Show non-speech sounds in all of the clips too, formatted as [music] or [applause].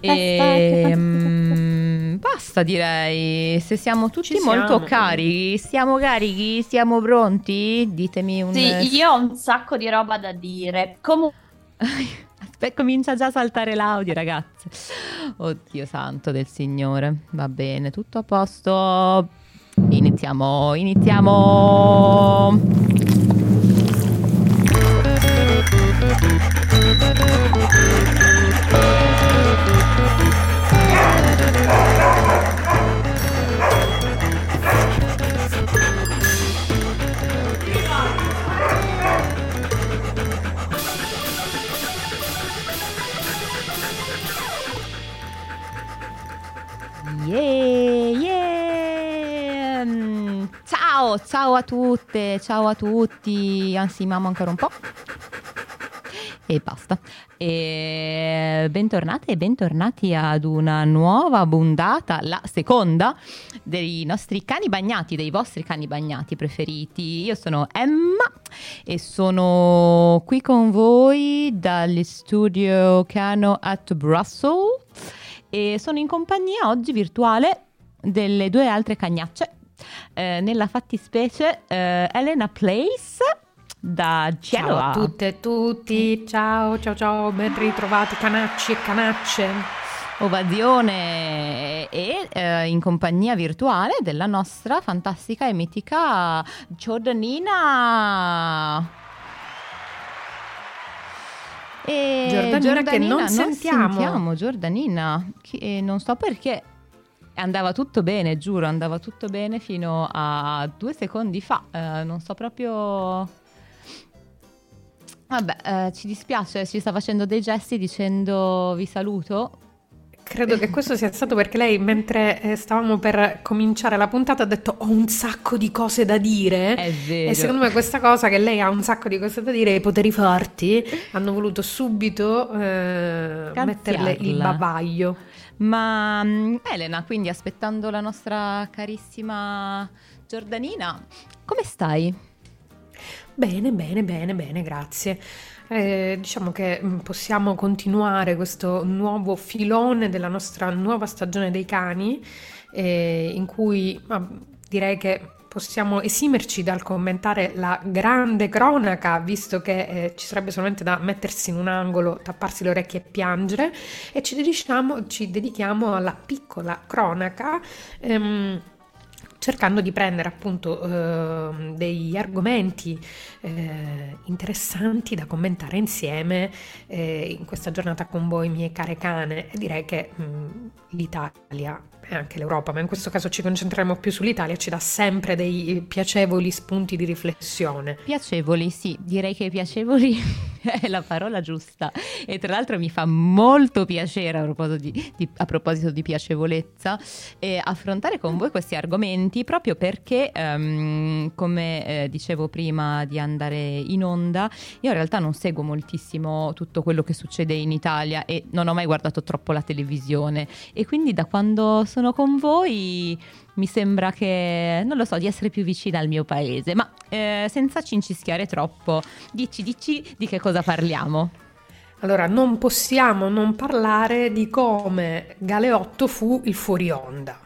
E mm, basta direi, se siamo tutti Ci molto siamo. carichi, siamo carichi, siamo pronti? Ditemi un... Sì, io ho un sacco di roba da dire. Comunque, [laughs] Aspetta, comincia già a saltare l'audio ragazze. Oddio santo del Signore, va bene, tutto a posto. Iniziamo, iniziamo. Yeah, yeah. Mm, Ciao, ciao a tutte, ciao a tutti. Anzi, mamma ancora un po'. E basta. E bentornate e bentornati ad una nuova puntata, la seconda dei nostri cani bagnati, dei vostri cani bagnati preferiti. Io sono Emma e sono qui con voi dagli studio Cano at Brussels e sono in compagnia oggi virtuale delle due altre cagnacce. Eh, nella fattispecie eh, Elena Place da Ciao Genova. a tutte e tutti, ciao ciao ciao, ben ritrovati canacci e canacce. Ovazione e eh, in compagnia virtuale della nostra fantastica e mitica Giordanina. E Giordanina che non sentiamo. sentiamo, Giordanina, che non so perché andava tutto bene, giuro, andava tutto bene fino a due secondi fa, eh, non so proprio... Vabbè, eh, ci dispiace, ci sta facendo dei gesti dicendo vi saluto, Credo che questo sia stato perché lei, mentre eh, stavamo per cominciare la puntata, ha detto ho un sacco di cose da dire. È vero. E secondo me questa cosa che lei ha un sacco di cose da dire, i poteri forti, [laughs] hanno voluto subito eh, metterle il bavaglio. Ma mm, Elena, quindi aspettando la nostra carissima Giordanina, come stai? Bene, bene, bene, bene, grazie. Eh, diciamo che mm, possiamo continuare questo nuovo filone della nostra nuova stagione dei cani, eh, in cui ma, direi che possiamo esimerci dal commentare la grande cronaca, visto che eh, ci sarebbe solamente da mettersi in un angolo, tapparsi le orecchie e piangere, e ci dedichiamo, ci dedichiamo alla piccola cronaca. ehm, cercando di prendere appunto ehm, degli argomenti eh, interessanti da commentare insieme eh, in questa giornata con voi, mie care cane. E direi che mh, l'Italia e anche l'Europa, ma in questo caso ci concentreremo più sull'Italia, ci dà sempre dei piacevoli spunti di riflessione. Piacevoli, sì, direi che piacevoli [laughs] è la parola giusta. E tra l'altro mi fa molto piacere a proposito di, di- a proposito di piacevolezza eh, affrontare con voi questi argomenti proprio perché, ehm, come eh, dicevo prima di andare in onda, io in realtà non seguo moltissimo tutto quello che succede in Italia e non ho mai guardato troppo la televisione e quindi da quando sono con voi mi sembra che, non lo so, di essere più vicina al mio paese, ma eh, senza cincischiare troppo, dici, dici di che cosa parliamo. Allora, non possiamo non parlare di come Galeotto fu il fuori onda.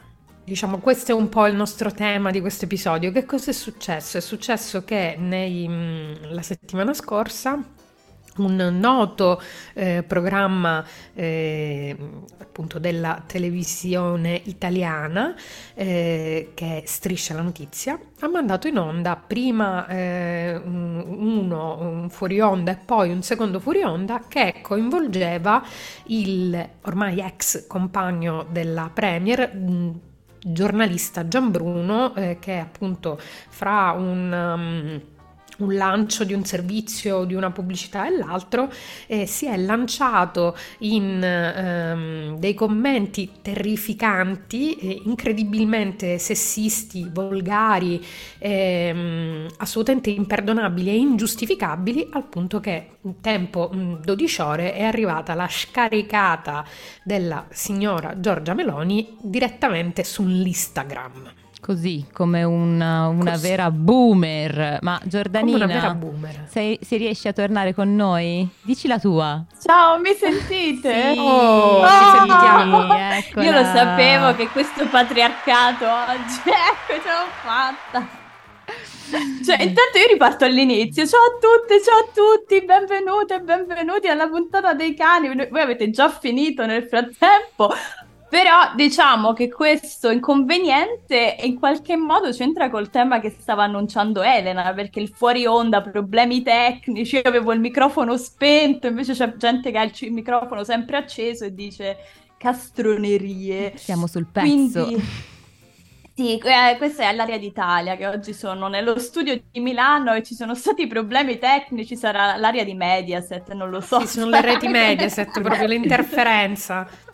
Diciamo, questo è un po' il nostro tema di questo episodio. Che cosa è successo? È successo che nei, mh, la settimana scorsa un noto eh, programma eh, appunto della televisione italiana eh, che è Striscia la notizia ha mandato in onda prima eh, un- uno un fuori onda e poi un secondo fuori onda che coinvolgeva il ormai ex compagno della Premier mh, giornalista Gianbruno eh, che appunto fra un um, un lancio di un servizio, di una pubblicità e l'altro, eh, si è lanciato in ehm, dei commenti terrificanti, eh, incredibilmente sessisti, volgari, ehm, assolutamente imperdonabili e ingiustificabili, al punto che in tempo mh, 12 ore è arrivata la scaricata della signora Giorgia Meloni direttamente sull'Instagram. Così, come una, una Così. vera boomer. Ma Come Giordanina, una vera boomer. se, se riesci a tornare con noi, dici la tua. ciao, mi sentite? Sì. Oh, Ah! ti sentiamo. eccola. Io lo sapevo che questo patriarcato oggi, [laughs] ecco, ce l'ho fatta. Cioè, intanto io riparto all'inizio. Ciao a tutte, ciao a tutti, benvenute e benvenuti alla puntata dei cani. Voi avete già finito nel frattempo. Però diciamo che questo inconveniente in qualche modo c'entra col tema che stava annunciando Elena, perché il fuori onda, problemi tecnici, io avevo il microfono spento, invece c'è gente che ha il microfono sempre acceso e dice castronerie. Siamo sul pezzo. Quindi... Sì, eh, questa è l'area d'Italia che oggi sono nello studio di Milano e ci sono stati problemi tecnici, sarà l'area di Mediaset, non lo so. Sì, sono le reti [laughs] Mediaset, proprio l'interferenza.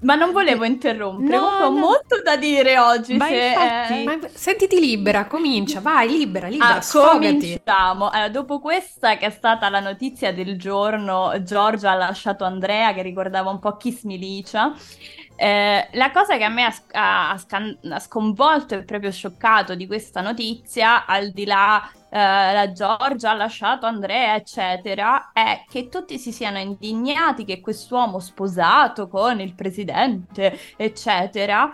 Ma non volevo interrompere, No, ho no. molto da dire oggi. Ma se, infatti- eh, Ma sentiti libera, comincia, vai, libera, libera, Ah, sfogati. cominciamo. Allora, dopo questa che è stata la notizia del giorno, Giorgia ha lasciato Andrea che ricordava un po' Kiss Milicia. Eh, la cosa che a me ha, ha- scan- ha sconvolto e proprio scioccato di questa notizia, al di là eh, la Giorgia ha lasciato Andrea, eccetera, è che tutti si siano indignati che quest'uomo sposato con il presidente, eccetera,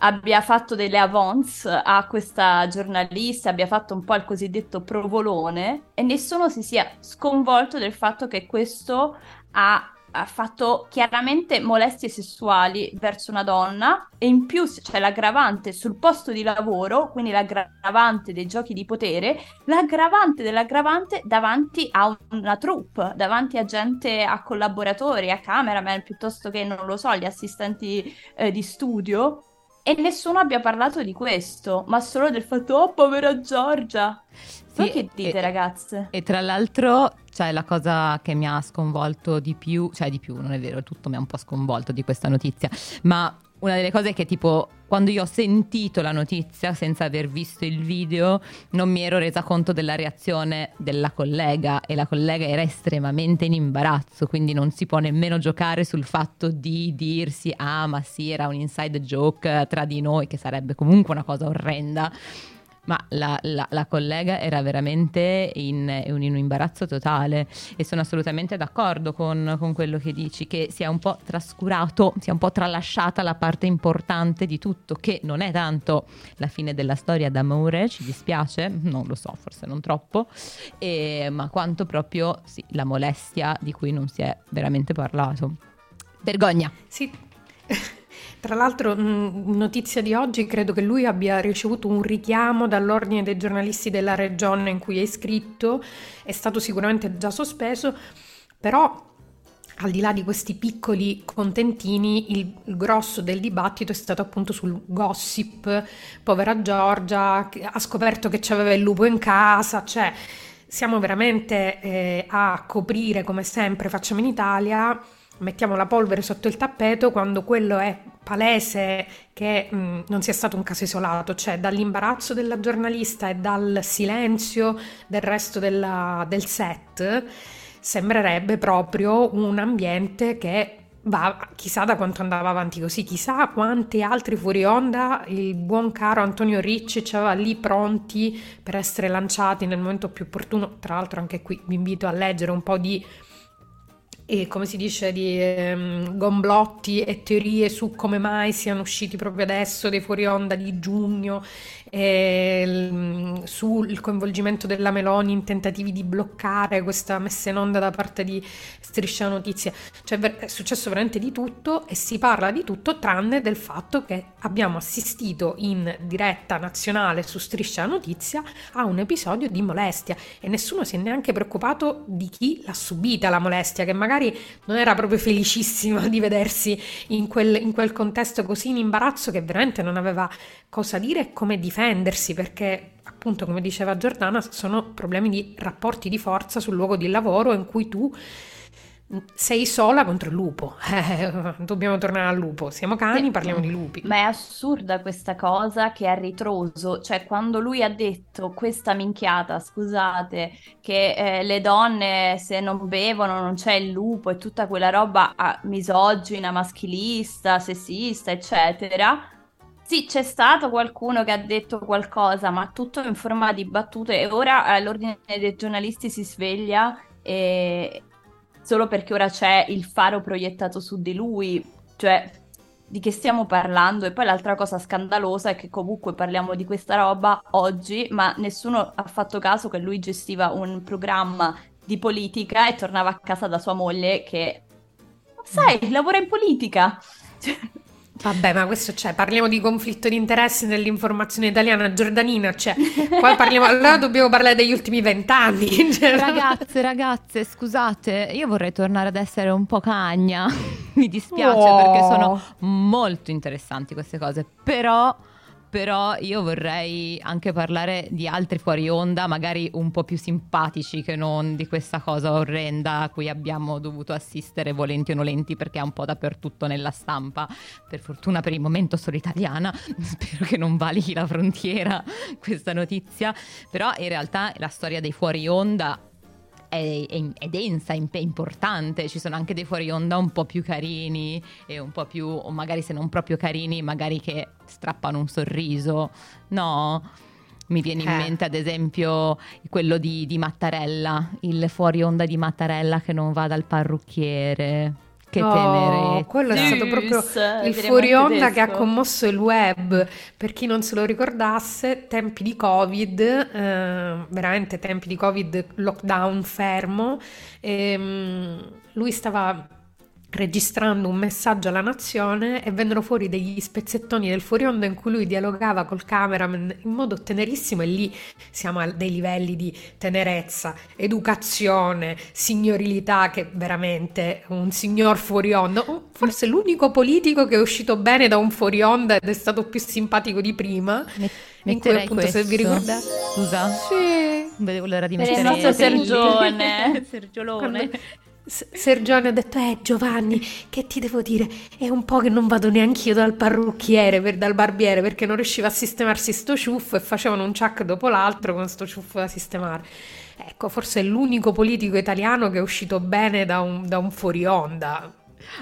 abbia fatto delle avance a questa giornalista, abbia fatto un po' il cosiddetto provolone e nessuno si sia sconvolto del fatto che questo ha, ha fatto chiaramente molestie sessuali verso una donna e in più c'è l'aggravante sul posto di lavoro, quindi l'aggravante dei giochi di potere, l'aggravante dell'aggravante davanti a una troupe, davanti a gente, a collaboratori, a cameraman, piuttosto che, non lo so, gli assistenti eh, di studio. E nessuno abbia parlato di questo, ma solo del fatto, oh, povera Giorgia. Voi che dite, e- ragazze? E tra l'altro, cioè, la cosa che mi ha sconvolto di più, cioè di più, non è vero, tutto mi ha un po' sconvolto di questa notizia, ma una delle cose è che tipo, quando io ho sentito la notizia senza aver visto il video, non mi ero resa conto della reazione della collega e la collega era estremamente in imbarazzo, quindi non si può nemmeno giocare sul fatto di dirsi, ah ma sì, era un inside joke tra di noi, che sarebbe comunque una cosa orrenda. Ma la, la- la collega era veramente in, in un imbarazzo totale e sono assolutamente d'accordo con, con quello che dici, che si è un po' trascurato, si è un po' tralasciata la parte importante di tutto, che non è tanto la fine della storia d'amore, ci dispiace, non lo so, forse non troppo, e- ma quanto proprio sì, la molestia di cui non si è veramente parlato. Vergogna. Sì. Tra l'altro, mh, notizia di oggi, credo che lui abbia ricevuto un richiamo dall'ordine dei giornalisti della regione in cui è iscritto, è stato sicuramente già sospeso, però al di là di questi piccoli contentini, il, grosso del dibattito è stato appunto sul gossip, povera Giorgia, ha scoperto che c'aveva il lupo in casa, cioè siamo veramente eh, a coprire come sempre facciamo in Italia mettiamo la polvere sotto il tappeto quando quello è palese che mh, non sia stato un caso isolato, cioè dall'imbarazzo della giornalista e dal silenzio del resto della- del set, sembrerebbe proprio un ambiente che va chissà da quanto andava avanti così, chissà quanti altri fuori onda il buon caro Antonio Ricci ci aveva lì pronti per essere lanciati nel momento più opportuno. Tra l'altro anche qui vi invito a leggere un po' di e come si dice di ehm, gomblotti e teorie su come mai siano usciti proprio adesso dei fuori onda di giugno e il- sul coinvolgimento della Meloni in tentativi di bloccare questa messa in onda da parte di Striscia Notizie. Cioè è successo veramente di tutto e si parla di tutto tranne del fatto che abbiamo assistito in diretta nazionale su Striscia Notizia a un episodio di molestia e nessuno si è neanche preoccupato di chi l'ha subita la molestia, che magari non era proprio felicissima di vedersi in quel, in quel contesto così in imbarazzo che veramente non aveva cosa dire e come difendersi, perché appunto, come diceva Giordana, sono problemi di rapporti di forza sul luogo di lavoro in cui tu sei sola contro il lupo. [laughs] Eh, dobbiamo tornare al lupo. Siamo cani, parliamo di lupi. Ma è assurda questa cosa che è ritroso, cioè quando lui ha detto questa minchiata, scusate, che eh, le donne se non bevono non c'è il lupo e tutta quella roba ah, misogina, maschilista, sessista, eccetera. Sì, c'è stato qualcuno che ha detto qualcosa, ma tutto in forma di battute e ora eh, l'ordine dei giornalisti si sveglia e solo perché ora c'è il faro proiettato su di lui, cioè di che stiamo parlando? E poi l'altra cosa scandalosa è che comunque parliamo di questa roba oggi, ma nessuno ha fatto caso che lui gestiva un programma di politica e tornava a casa da sua moglie che, sai, lavora in politica. [laughs] Vabbè, ma questo c'è, parliamo di conflitto di interessi nell'informazione italiana giordanina, cioè, qua parliamo, allora dobbiamo parlare degli ultimi vent'anni. [laughs] Cioè. Ragazze, ragazze, scusate, io vorrei tornare ad essere un po' cagna, [laughs] mi dispiace oh. perché sono molto interessanti queste cose, però però io vorrei anche parlare di altri fuori onda, magari un po' più simpatici che non di questa cosa orrenda a cui abbiamo dovuto assistere volenti o nolenti perché è un po' dappertutto nella stampa. Per fortuna per il momento sono italiana, [laughs] spero che non valichi la frontiera [laughs] questa notizia, però in realtà la storia dei fuori onda è, è, è densa, è importante, ci sono anche dei fuori onda un po' più carini e un po' più, o magari se non proprio carini, magari che strappano un sorriso, no? Mi viene in eh. mente ad esempio quello di, di Mattarella, il fuori onda di Mattarella che non va dal parrucchiere. Che oh, tenerezza. Quello è stato proprio il fuori onda che ha commosso il web. Per chi non se lo ricordasse, tempi di Covid, eh, veramente tempi di Covid, lockdown fermo. E, um, lui stava registrando un messaggio alla nazione e vennero fuori degli spezzettoni del fuori onda in cui lui dialogava col cameraman in modo tenerissimo e lì siamo a dei livelli di tenerezza, educazione, signorilità che veramente un signor fuori onda, forse l'unico politico che è uscito bene da un fuori onda ed è stato più simpatico di prima. in cui appunto questo. se vi ricordate scusa sì vedevo l'ora di mettere il nostro Sergione [laughs] Sergiolone Sergione ha detto, eh Giovanni, che ti devo dire? È un po' che non vado neanche io dal parrucchiere, per, dal barbiere, perché non riusciva a sistemarsi sto ciuffo e facevano un ciak dopo l'altro con sto ciuffo da sistemare. Ecco, forse è l'unico politico italiano che è uscito bene da un, da un fuori onda.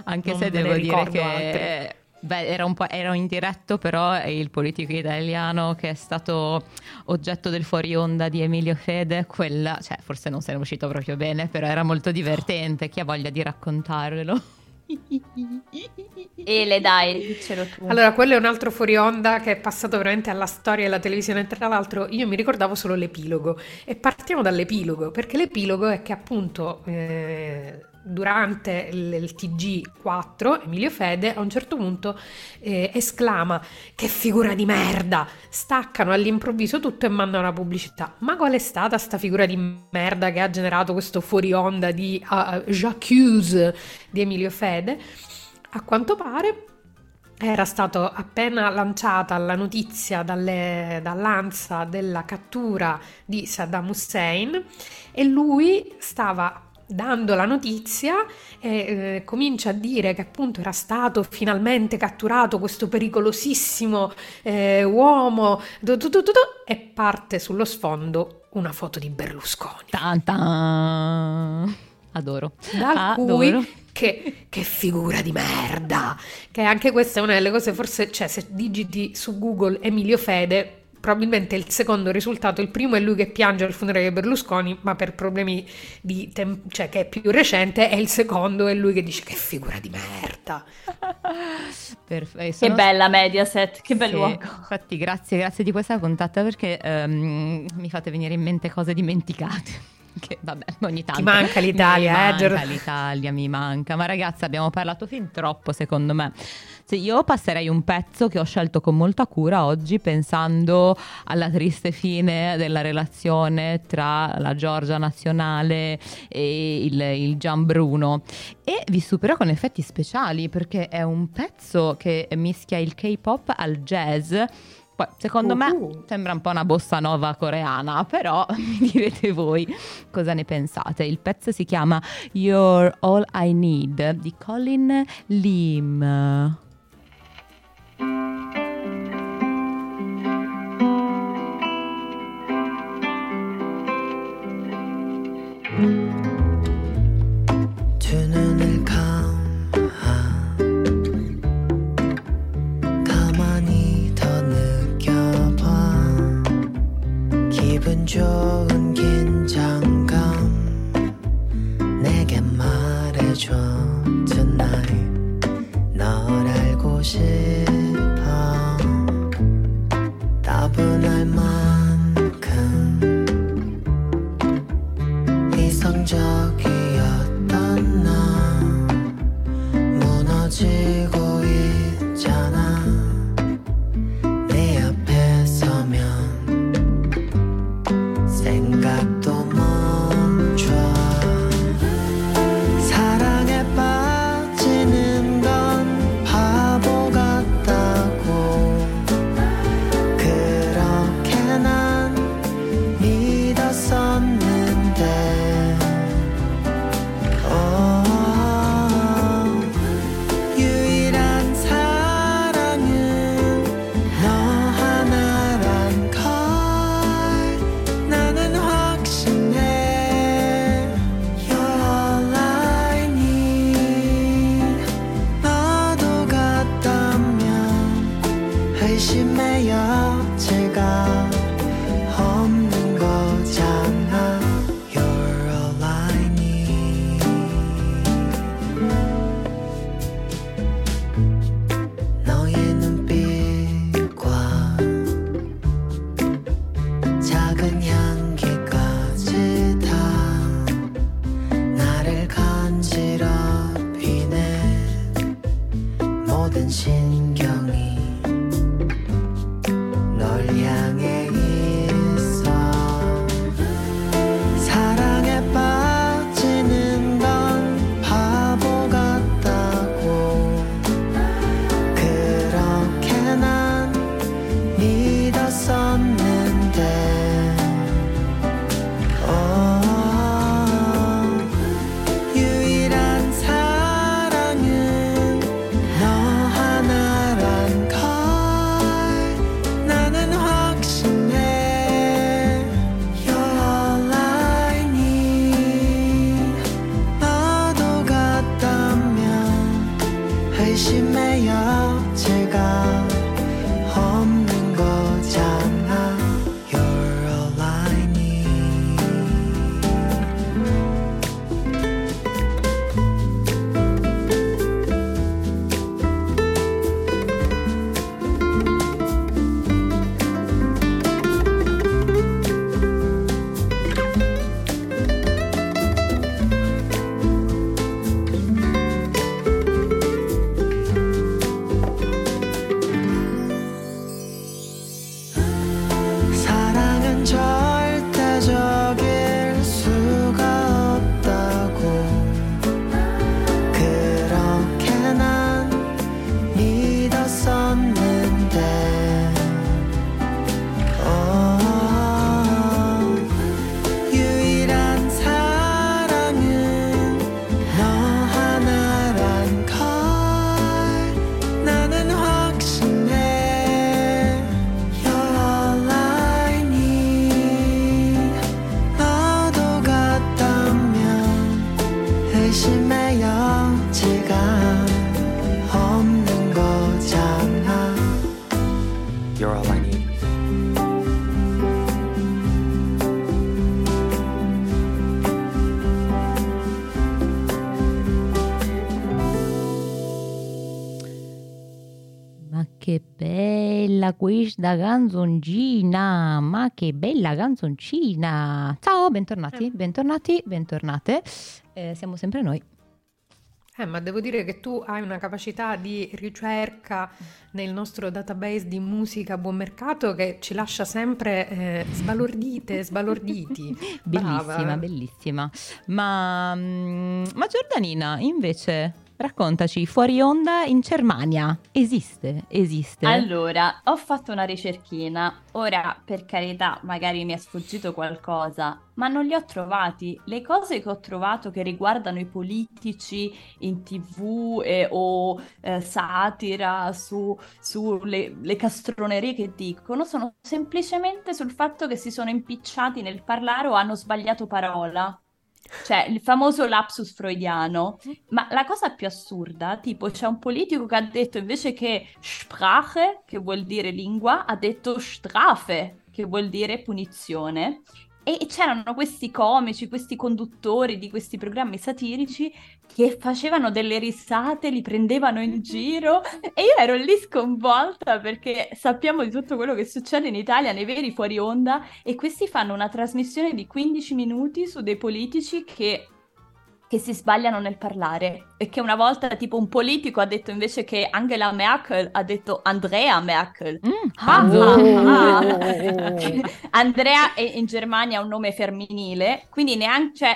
Anche non se devo dire che... Altri Beh, era un po' era indiretto, però è il politico italiano che è stato oggetto del fuori onda di Emilio Fede, quella, cioè forse non se ne è uscito proprio bene, però era molto divertente, chi ha voglia di raccontarvelo? [laughs] Ele, dai, dicelo tu. Allora, quello è un altro fuori onda che è passato veramente alla storia della televisione. Tra l'altro, io mi ricordavo solo l'epilogo. E partiamo dall'epilogo, perché l'epilogo è che appunto eh, durante il, il, TG4 Emilio Fede a un certo punto eh, esclama che figura di merda! Staccano all'improvviso tutto e mandano la pubblicità. Ma qual è stata sta figura di merda che ha generato questo fuori onda di uh, J'accuse di Emilio Fede? A quanto pare era stata appena lanciata la notizia dalle, dall'ANSA della cattura di Saddam Hussein e lui stava dando la notizia e eh, comincia a dire che appunto era stato finalmente catturato questo pericolosissimo eh, uomo du, du, du, e parte sullo sfondo una foto di Berlusconi. Ta-ta. Adoro. Da cui che, che, figura di merda! Che anche questa è una delle cose, forse, cioè, se digiti su Google Emilio Fede, probabilmente il secondo risultato, il primo è lui che piange al funerale di Berlusconi, ma per problemi di tempo, cioè che è più recente, e il secondo è lui che dice che figura di merda. [laughs] Perfetto. Che bella Mediaset, che bel sì, luogo. Infatti, grazie, grazie di questa contatta perché um, mi fate venire in mente cose dimenticate che vabbè, ogni tanto. Ti manca l'Italia, mi eh? Manca l'Italia, mi manca. Ma ragazzi, abbiamo parlato fin troppo, secondo me. Sì, io passerei un pezzo che ho scelto con molta cura oggi pensando alla triste fine della relazione tra la Giorgia nazionale e il, il Gian Bruno e vi supero con effetti speciali perché è un pezzo che mischia il K-pop al jazz poi, secondo uh-huh. me sembra un po' una bossa nova coreana, però [laughs] mi direte voi cosa ne pensate. Il pezzo si chiama You're All I Need di Colin Lim. 두 John. Bella questa canzoncina! Ma che bella canzoncina! Ciao, bentornati, bentornati, bentornate. Eh, siamo sempre noi. Eh, ma devo dire che tu hai una capacità di ricerca nel nostro database di musica a buon mercato che ci lascia sempre eh, sbalordite, [laughs] sbalorditi. Bellissima, Brava. bellissima. Ma, mm, ma Giordanina, invece, raccontaci, fuori onda in Germania, esiste? Esiste? Allora, ho fatto una ricerchina. Ora, per carità, magari mi è sfuggito qualcosa, ma non li ho trovati. Le cose che ho trovato che riguardano i politici in TV eh, o eh, satira su, sulle le castronerie che dicono sono semplicemente sul fatto che si sono impicciati nel parlare o hanno sbagliato parola. Cioè, il famoso lapsus freudiano. Ma la cosa più assurda, tipo, c'è un politico che ha detto invece che Sprache, che vuol dire lingua, ha detto Strafe, che vuol dire punizione. E c'erano questi comici, questi conduttori di questi programmi satirici che facevano delle risate, li prendevano in giro e io ero lì sconvolta perché sappiamo di tutto quello che succede in Italia nei veri fuori onda e questi fanno una trasmissione di 15 minuti su dei politici che che si sbagliano nel parlare e che una volta tipo un politico ha detto invece che Angela Merkel ha detto Andrea Merkel. Mm, Ah, ah, ah, ah. [laughs] ah. Andrea è in Germania un nome femminile, quindi neanche cioè,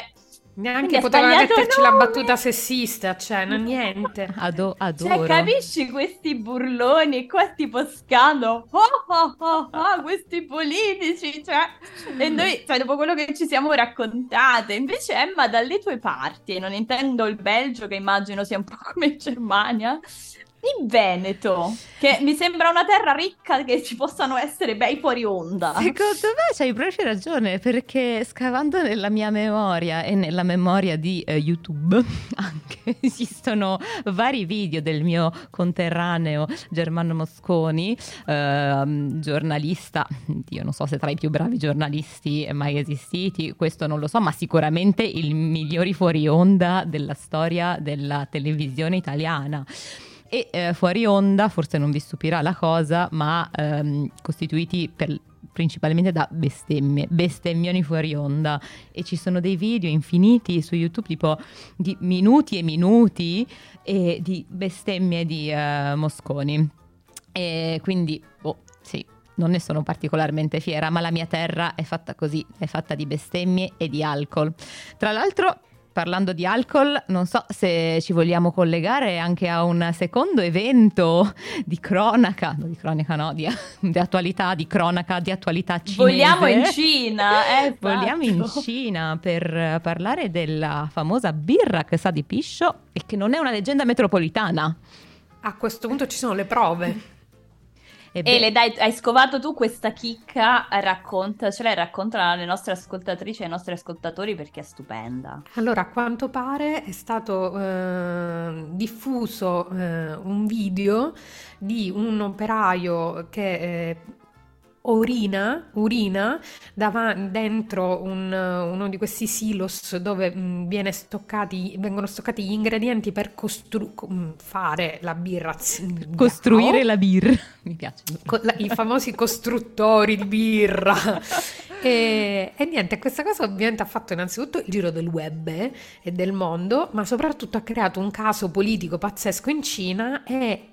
Neanche Quindi ha poteva sbagliato metterci la battuta sessista, cioè, non niente. [laughs] Ado- cioè, adoro. capisci questi burloni qua tipo scando oh, oh, oh, oh, questi politici cioè e noi cioè, dopo quello che ci siamo raccontate invece Emma dalle tue parti e non intendo il Belgio che immagino sia un po' come in Germania il Veneto che mi sembra una terra ricca che ci possano essere bei fuori onda Secondo me c'hai proprio ragione perché scavando nella mia memoria e nella memoria di eh, YouTube [laughs] anche esistono vari video del mio conterraneo Germano Mosconi, ehm, giornalista, io non so se tra i più bravi giornalisti mai esistiti, questo non lo so, ma sicuramente il migliori fuori onda della storia della televisione italiana. E eh, fuori onda, forse non vi stupirà la cosa, ma ehm, costituiti per- principalmente da bestemmie, bestemmioni fuori onda. E ci sono dei video infiniti su YouTube, tipo di minuti e minuti e di bestemmie di eh, Mosconi. E quindi, boh, sì, non ne sono particolarmente fiera, ma la mia terra è fatta così, è fatta di bestemmie e di alcol. Tra l'altro, parlando di alcol, non so se ci vogliamo collegare anche a un secondo evento di cronaca, no, di cronaca no, di, di attualità, di cronaca, di attualità cinese. vogliamo in Cina eh, Vogliamo in esatto. Cina per parlare della famosa birra che sa di piscio e che non è una leggenda metropolitana. A questo punto ci sono le prove. Ele, dai, hai scovato tu questa chicca, racconta, ce l'hai racconta alle nostre ascoltatrici e ai nostri ascoltatori perché è stupenda. Allora, a quanto pare è stato eh, diffuso eh, un video di un operaio che eh, orina, urina dava- dentro un- uno di questi silos dove mh, viene stoccati, vengono stoccati gli ingredienti per costru- com- fare la birra. costruire la birra. [laughs] Mi piace. Co- la- i famosi costruttori di birra. E, e niente, questa cosa ovviamente ha fatto innanzitutto il giro del web eh, e del mondo, ma soprattutto ha creato un caso politico pazzesco in Cina e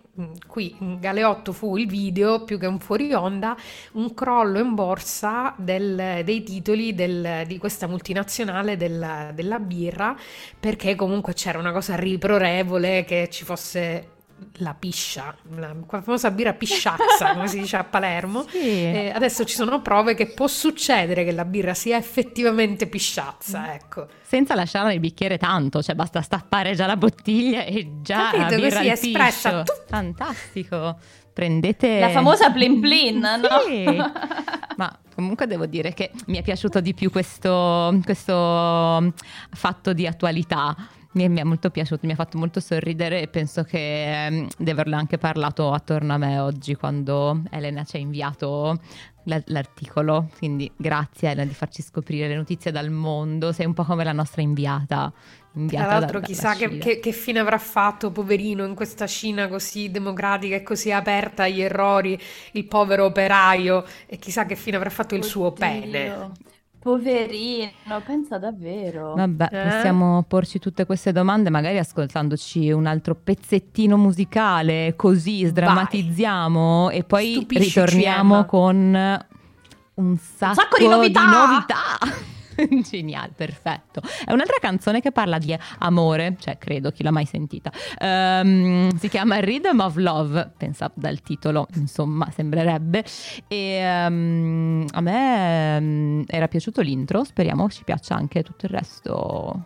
qui in Galeotto fu il video più che un fuori onda, un crollo in borsa del- dei titoli del- di questa multinazionale del- della birra perché comunque c'era una cosa riprorevole che ci fosse la piscia, la famosa birra pisciazza, [laughs] come si dice a Palermo. Sì. E adesso ci sono prove che può succedere che la birra sia effettivamente pisciazza, ecco. Senza lasciarla nel bicchiere tanto, cioè basta stappare già la bottiglia e già Capito, la birra così espressa, tup. Fantastico. Prendete La famosa plin plin, no? Sì. [laughs] Ma comunque devo dire che mi è piaciuto di più questo, questo fatto di attualità. Mi è, mi è molto piaciuto, mi ha fatto molto sorridere e penso che ehm, di averlo anche parlato attorno a me oggi quando Elena ci ha inviato la- l'articolo. Quindi grazie Elena di farci scoprire le notizie dal mondo. Sei un po' come la nostra inviata. inviata Tra l'altro da- chissà che, che- che fine avrà fatto, poverino, in questa Cina così democratica e così aperta agli errori, il povero operaio, e chissà che fine avrà fatto il suo Oddio. pene. Poverino, pensa davvero. Vabbè, Eh? possiamo porci tutte queste domande, magari ascoltandoci un altro pezzettino musicale, così sdrammatizziamo e poi Stupiscici, ritorniamo con un sacco, sacco di novità! novità. [laughs] Geniale, perfetto. È un'altra canzone che parla di amore, cioè credo chi l'ha mai sentita. Ehm, si chiama Rhythm of Love, pensa dal titolo, insomma, sembrerebbe. E ehm, a me ehm, era piaciuto l'intro, speriamo ci piaccia anche tutto il resto.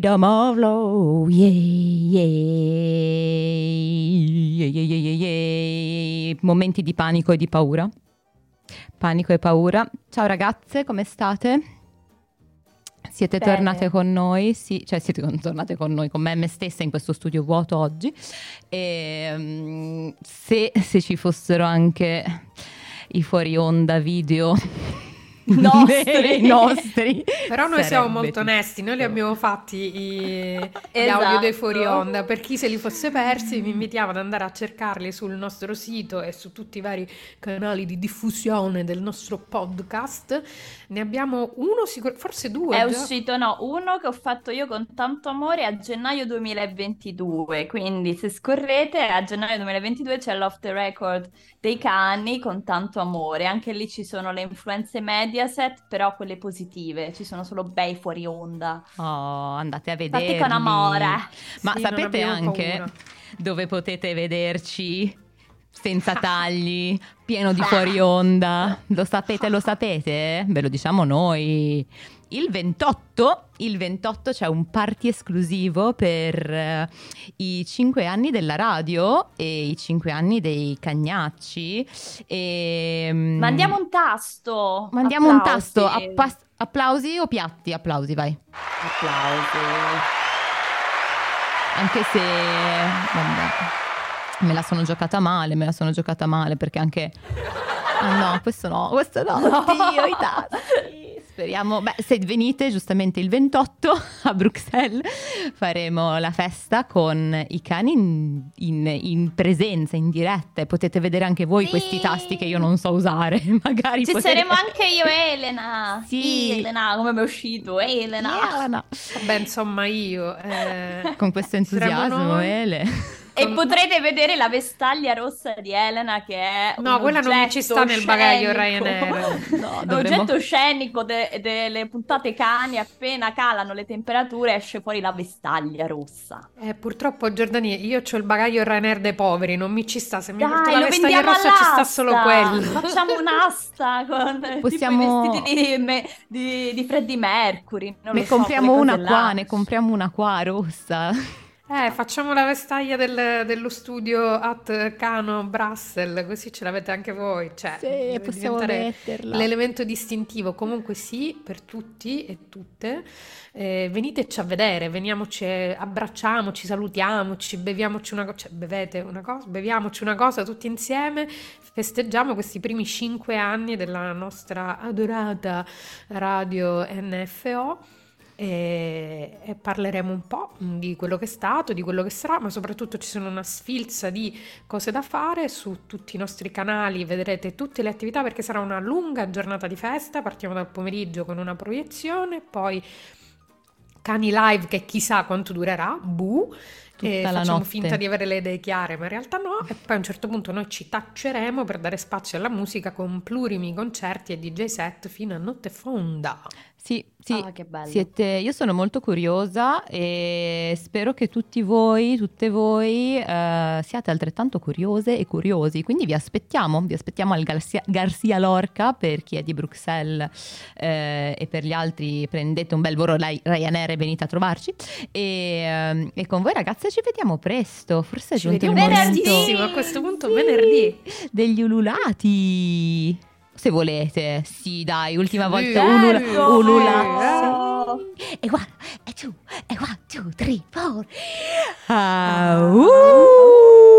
Rhythm of Love, yeah, yeah, yeah, yeah, yeah, yeah. Momenti di panico e di paura. Panico e paura. Ciao ragazze, come state? Siete Bene. tornate con noi? Sì, cioè siete tornate con noi, con me e me stessa in questo studio vuoto oggi. E, mm, se, se ci fossero anche i fuori onda video Nostri. nostri. Però noi siamo molto tutto. onesti, noi li abbiamo fatti i- gli Esatto. audio dei fuori onda. Per chi se li fosse persi, vi invitiamo ad andare a cercarli sul nostro sito e su tutti i vari canali di diffusione del nostro podcast. Ne abbiamo uno, sicur- forse due. È già. uscito, no, uno che ho fatto io con tanto amore a gennaio 2022, quindi se scorrete a gennaio 2022 c'è l'off the record dei cani con tanto amore, anche lì ci sono le influenze Mediaset, però quelle positive, ci sono solo bei fuori onda. Oh, andate a vedere. Fatti con amore. Ma Sì, sapete anche paura. dove potete vederci senza [laughs] tagli, pieno di fuori onda? Lo sapete, lo sapete? Ve lo diciamo noi. Il 28, il 28 c'è un party esclusivo per eh, i 5 anni della radio e i 5 anni dei cagnacci. E, mm, Mandiamo un tasto. mandiamo un Applausi. tasto. Appas- applausi o piatti? Applausi, vai. Applausi. Anche se vabbè, me la sono giocata male, me la sono giocata male perché anche Ah no, questo no, questo no, [laughs] oddio, i tasti. [laughs] Speriamo, beh, se venite giustamente il 28 a Bruxelles faremo la festa con i cani in, in- in presenza, in diretta e potete vedere anche voi Sì. questi tasti che io non so usare, [laughs] magari Ci potete- saremo anche io e Elena. Sì. Elena, come mi è uscito? Elena. Elena. Vabbè, insomma, io. eh, Con questo entusiasmo. Ele. E potrete vedere la vestaglia rossa di Elena che è No, quella non ci sta nel bagaglio. Ryanair. [laughs] No, dovremmo- oggetto scenico de- delle puntate cani, appena calano le temperature esce fuori la vestaglia rossa. eh, purtroppo, Giordania, io ho il bagaglio Ryanair dei poveri, non mi ci sta. Se mi Dai, la vestaglia rossa ci sta all'asta. solo quello. Facciamo un'asta con [laughs] Possiamo- i vestiti di, me- di, di Freddie Mercury. Non Ne so, compriamo una cose qua, ne compriamo una qua rossa. Eh, facciamo la vestaglia del- dello studio at Cano Brussels, così ce l'avete anche voi. Cioè, Sì, possiamo metterla. l'elemento distintivo. Comunque sì, per tutti e tutte. Eh, veniteci a vedere, veniamoci, abbracciamoci, salutiamoci, beviamoci una cosa, cioè bevete una cosa, beviamoci una cosa tutti insieme, festeggiamo questi primi cinque anni della nostra adorata radio NFO e, e parleremo un po' di quello che è stato, di quello che sarà, ma soprattutto ci sono una sfilza di cose da fare su tutti i nostri canali, vedrete tutte le attività perché sarà una lunga giornata di festa, partiamo dal pomeriggio con una proiezione, poi cani live che chissà quanto durerà, bu, e facciamo notte. finta di avere le idee chiare, ma in realtà no, e poi a un certo punto noi ci tacceremo per dare spazio alla musica con plurimi concerti e DJ set fino a notte fonda. Sì, sì. Ah, che bello. Siete, io sono molto curiosa e spero che tutti voi, tutte voi, eh, siate altrettanto curiose e curiosi. Quindi vi aspettiamo, vi aspettiamo al Garcia, Garcia Lorca per chi è di Bruxelles eh, e per gli altri prendete un bel volo Ry- Ryanair e venite a trovarci. E, ehm, e con voi ragazze ci vediamo presto, forse è Ci giunto il vediamo momento prestissimo, a questo punto venerdì. degli ululati. Se volete, sì, dai, ultima volta Certo. ulula. E one, e two, e one, two, three, four. Ah, uh.